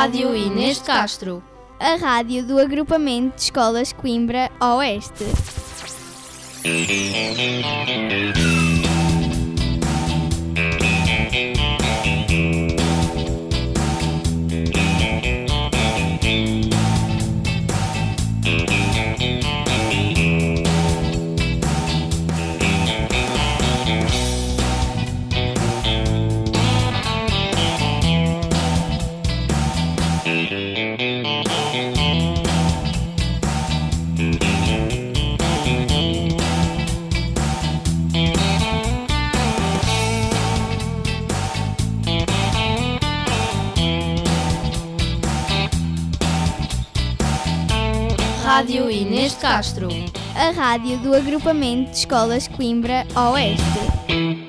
Rádio Inês Castro. A rádio do agrupamento de escolas Coimbra Oeste. Inês de Castro. A rádio do agrupamento de escolas Coimbra Oeste.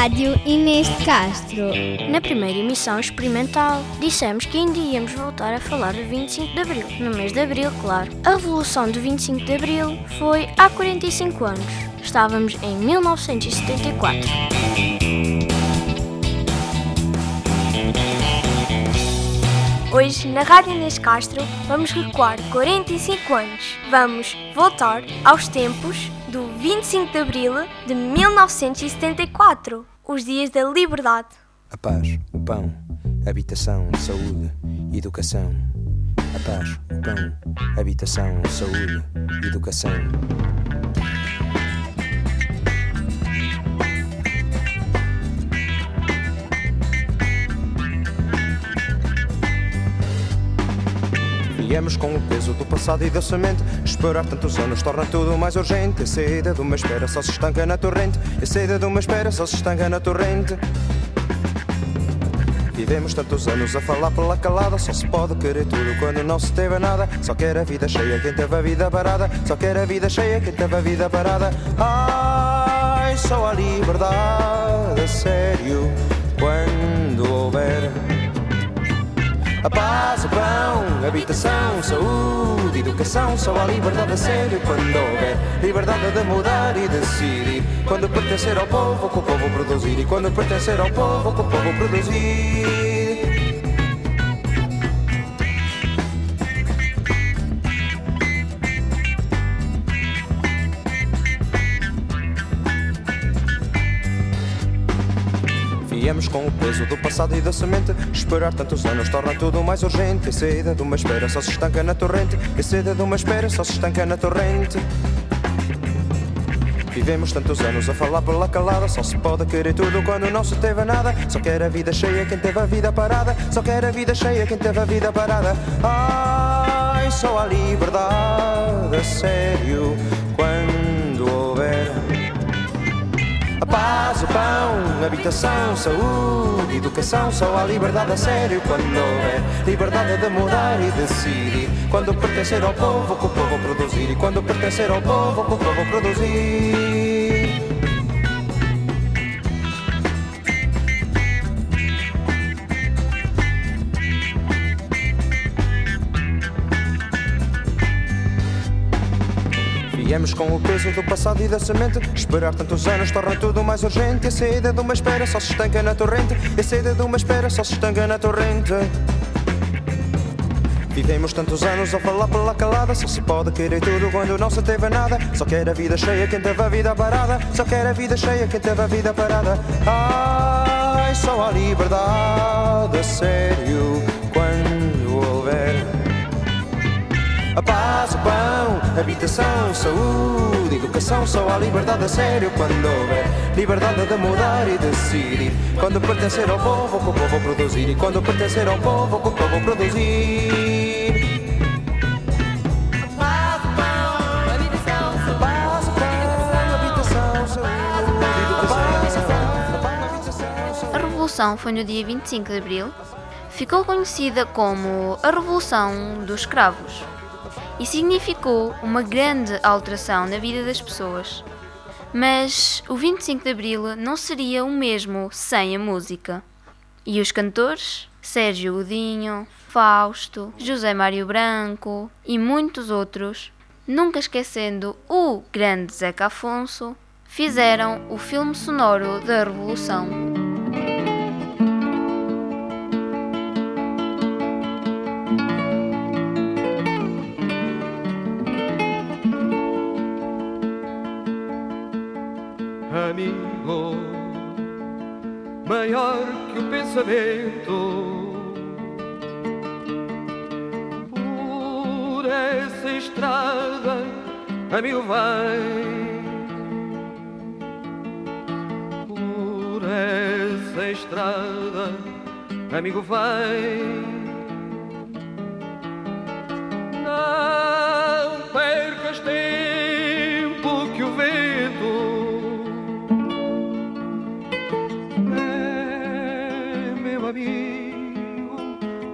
Rádio Inês de Castro. Na primeira emissão experimental, dissemos que ainda íamos voltar a falar do 25 de Abril, no mês de Abril, claro. A Revolução do 25 de Abril foi há 45 anos. Estávamos em 1974. Hoje, na Rádio Inês Castro, vamos recuar 45 anos. Vamos voltar aos tempos do 25 de Abril de 1974, os dias da liberdade. A paz, o pão, habitação, saúde, educação. A paz, o pão, habitação, saúde, educação. Viemos com o peso do passado e da semente. Esperar tantos anos torna tudo mais urgente. A saída de uma espera só se estanca na torrente. A saída de uma espera só se estanca na torrente. Vivemos tantos anos a falar pela calada. Só se pode querer tudo quando não se teve nada. Só quer a vida cheia quem teve a vida parada. Só quer a vida cheia quem teve a vida parada. Ai, só a liberdade, a sério, quando. A paz, o pão, habitação, saúde, educação, só a liberdade a sério quando houver liberdade de mudar e decidir. Quando pertencer ao povo, que o povo produzir. E quando pertencer ao povo, que o povo produzir. Viemos com o peso do passado e da semente. Esperar tantos anos torna tudo mais urgente. A saída de uma espera só se estanca na torrente. A saída de uma espera só se estanca na torrente. Vivemos tantos anos a falar pela calada. Só se pode querer tudo quando não se teve nada. Só quer a vida cheia quem teve a vida parada. Só quer a vida cheia quem teve a vida parada. Ai, só a liberdade, a sério, quando houver. A paz, o pão, habitação, saúde, educação, só a liberdade a sério quando houver liberdade de mudar e decidir. Quando pertencer ao povo, que o povo produzir. E quando pertencer ao povo, que o povo produzir. Viemos com o peso do passado e da semente. Esperar tantos anos torna tudo mais urgente. A saída de uma espera só se estanca na torrente. A saída de uma espera só se estanca na torrente. Vivemos tantos anos a falar pela calada. Só se pode querer tudo quando não se teve nada. Só quer a vida cheia quem teve a vida parada. Só quer a vida cheia quem teve a vida parada. Ai, só a liberdade, a sério, A paz, o pão, habitação, saúde, educação. Só há liberdade a sério quando houver liberdade de mudar e decidir. Quando pertencer ao povo, que o povo produzir. E quando pertencer ao povo, que o povo produzir. A Revolução foi no dia 25 de Abril. Ficou conhecida como a Revolução dos Escravos e significou uma grande alteração na vida das pessoas. Mas o 25 de Abril não seria o mesmo sem a música. E os cantores? Sérgio Godinho, Fausto, José Mário Branco e muitos outros, nunca esquecendo o grande Zeca Afonso, fizeram o filme sonoro da Revolução. Amigo, maior que o pensamento. Por essa estrada, amigo, vai. Por essa estrada, amigo, vai.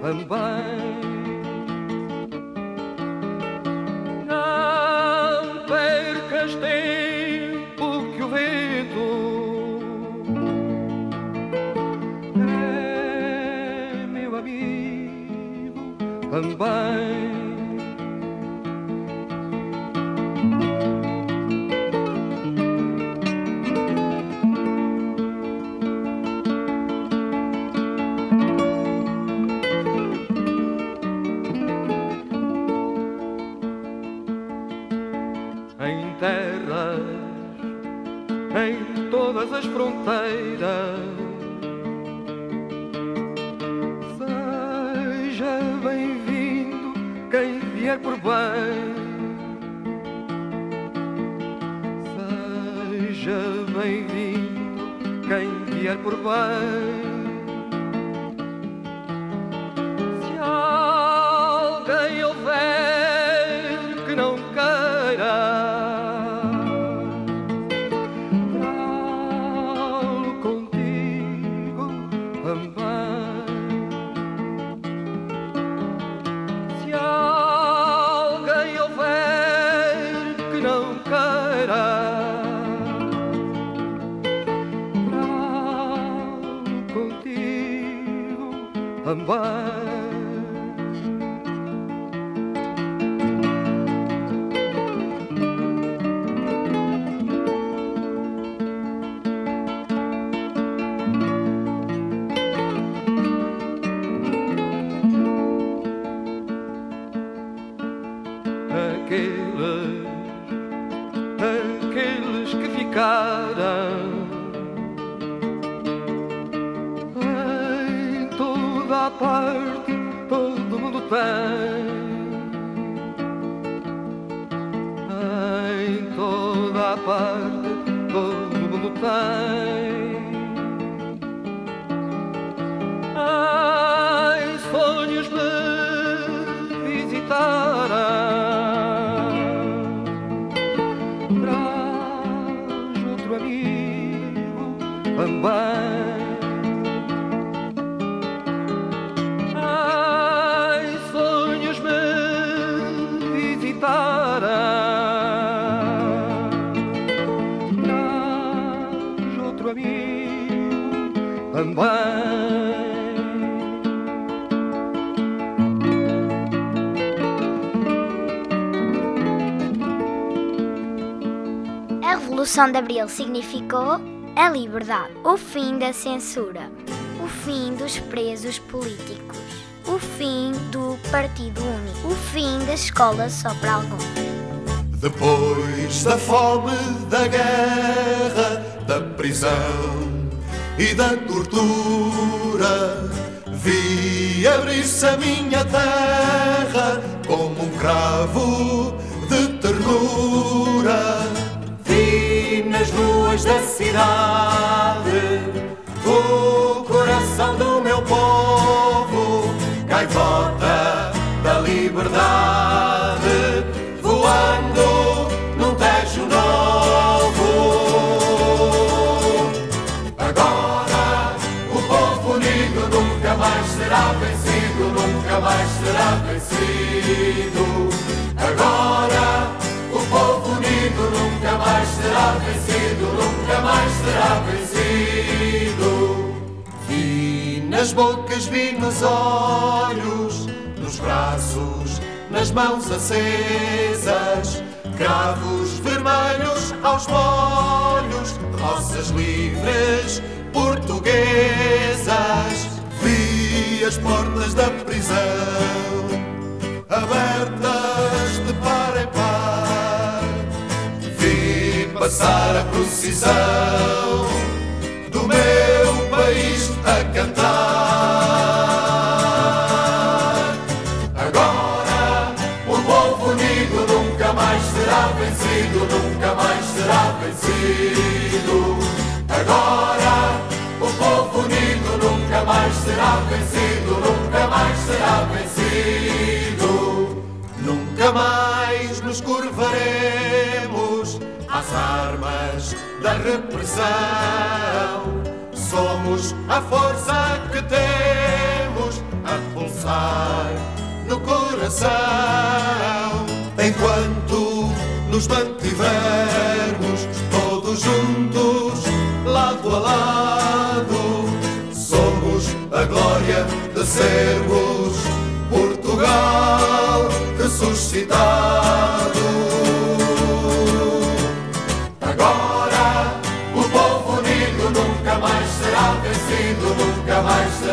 Também. Não percas tempo que o vento é meu amigo também. Em terras, em todas as fronteiras. Seja bem-vindo quem vier por bem. Seja bem-vindo quem vier por bem. Revolução de Abril significou a liberdade, o fim da censura, o fim dos presos políticos, o fim do Partido Único, o fim da escola só para alguns. Depois da fome, da guerra, da prisão e da tortura, vi abrir-se a minha terra como um cravo da cidade, o coração do meu povo, gaivota da liberdade, voando num tejo novo. Agora o povo unido nunca mais será vencido, nunca mais será vencido. Agora o povo unido nunca mais será vencido, nas bocas, vi nos olhos, nos braços, nas mãos acesas, cravos vermelhos aos molhos, roças livres portuguesas. Vi as portas da prisão abertas de par em par. Vi passar a procissão às armas da repressão. Somos a força que temos a pulsar no coração. Enquanto nos mantivermos todos juntos, lado a lado, somos a glória de sermos Portugal ressuscitado.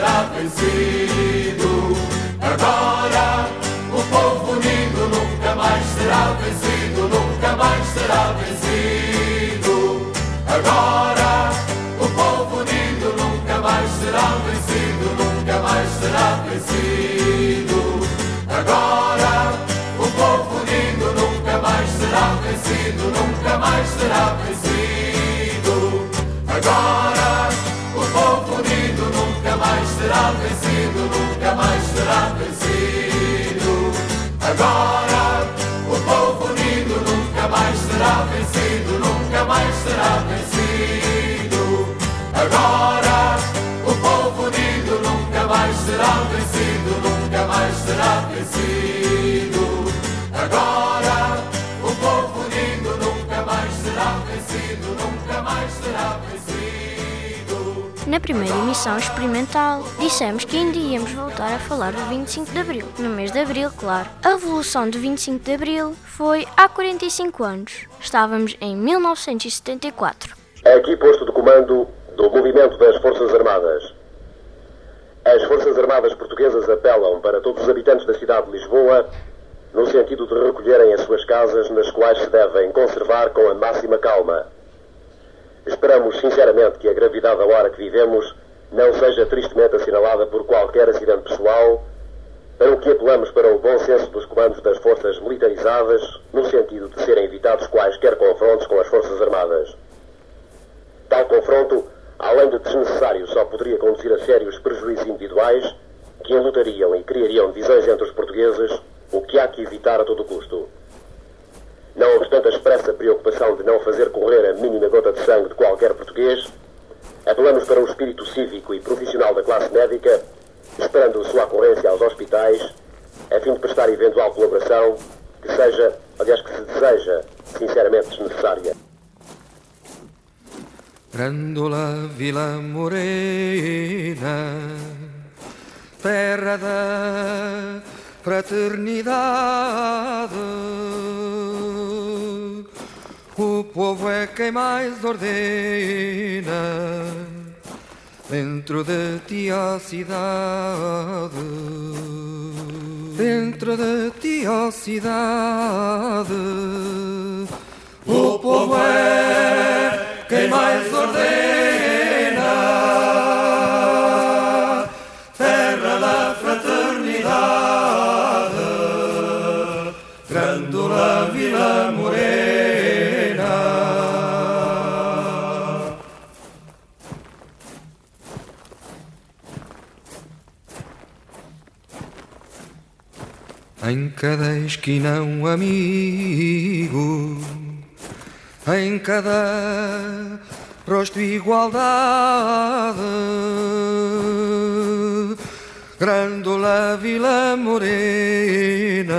Será vencido. Agora o povo unido nunca mais será vencido, nunca mais será vencido. Agora o povo unido nunca mais será vencido, nunca mais será vencido. Agora o povo unido nunca mais será vencido, nunca mais será vencido. Agora será vencido, nunca mais será vencido. Primeira emissão experimental, dissemos que ainda íamos voltar a falar do 25 de Abril. No mês de Abril, claro. A Revolução do 25 de Abril foi há 45 anos. Estávamos em 1974. É aqui posto de comando do movimento das Forças Armadas. As Forças Armadas Portuguesas apelam para todos os habitantes da cidade de Lisboa no sentido de recolherem as suas casas, nas quais se devem conservar com a máxima calma. Esperamos sinceramente que a gravidade da hora que vivemos não seja tristemente assinalada por qualquer acidente pessoal, para o que apelamos para o bom senso dos comandos das forças militarizadas, no sentido de serem evitados quaisquer confrontos com as Forças Armadas. Tal confronto, além de desnecessário, só poderia conduzir a sérios prejuízos individuais que enlutariam e criariam divisões entre os portugueses, o que há que evitar a todo custo. Não obstante a expressa preocupação de não fazer correr a mínima gota de sangue de qualquer português, apelamos para o espírito cívico e profissional da classe médica, esperando sua ocorrência aos hospitais, a fim de prestar eventual colaboração que seja, aliás, que se deseja, sinceramente desnecessária. Grândola Vila Morena, terra da fraternidade. Povo é quem mais ordena dentro de ti a cidade. Dentro de ti a cidade. O povo é quem mais ordena, terra da fraternidade, Grândola Vila Morena. Cada esquina um amigo, em cada rosto igualdade. Grândola Vila Morena,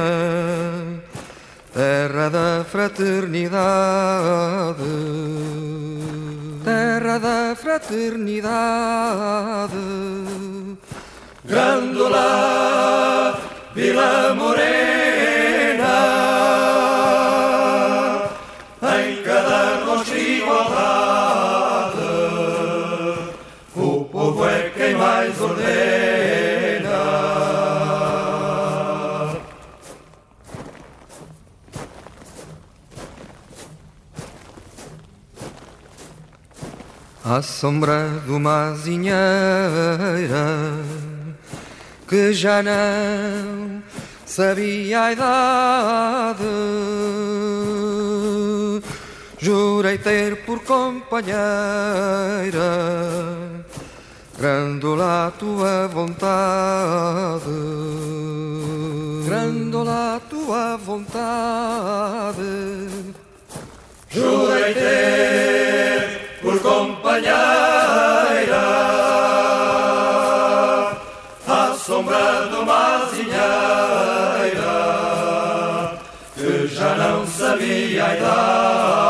terra da fraternidade, terra da fraternidade. Grândola Vila Morena, em cada rosto igualdade, o povo é quem mais ordena. À sombra de uma azinheira que já não sabia a idade. Jurei ter por companheira Grandola tua vontade Grandola tua vontade Jurei ter por companheira sombra de uma azinheira que já não sabia a idade.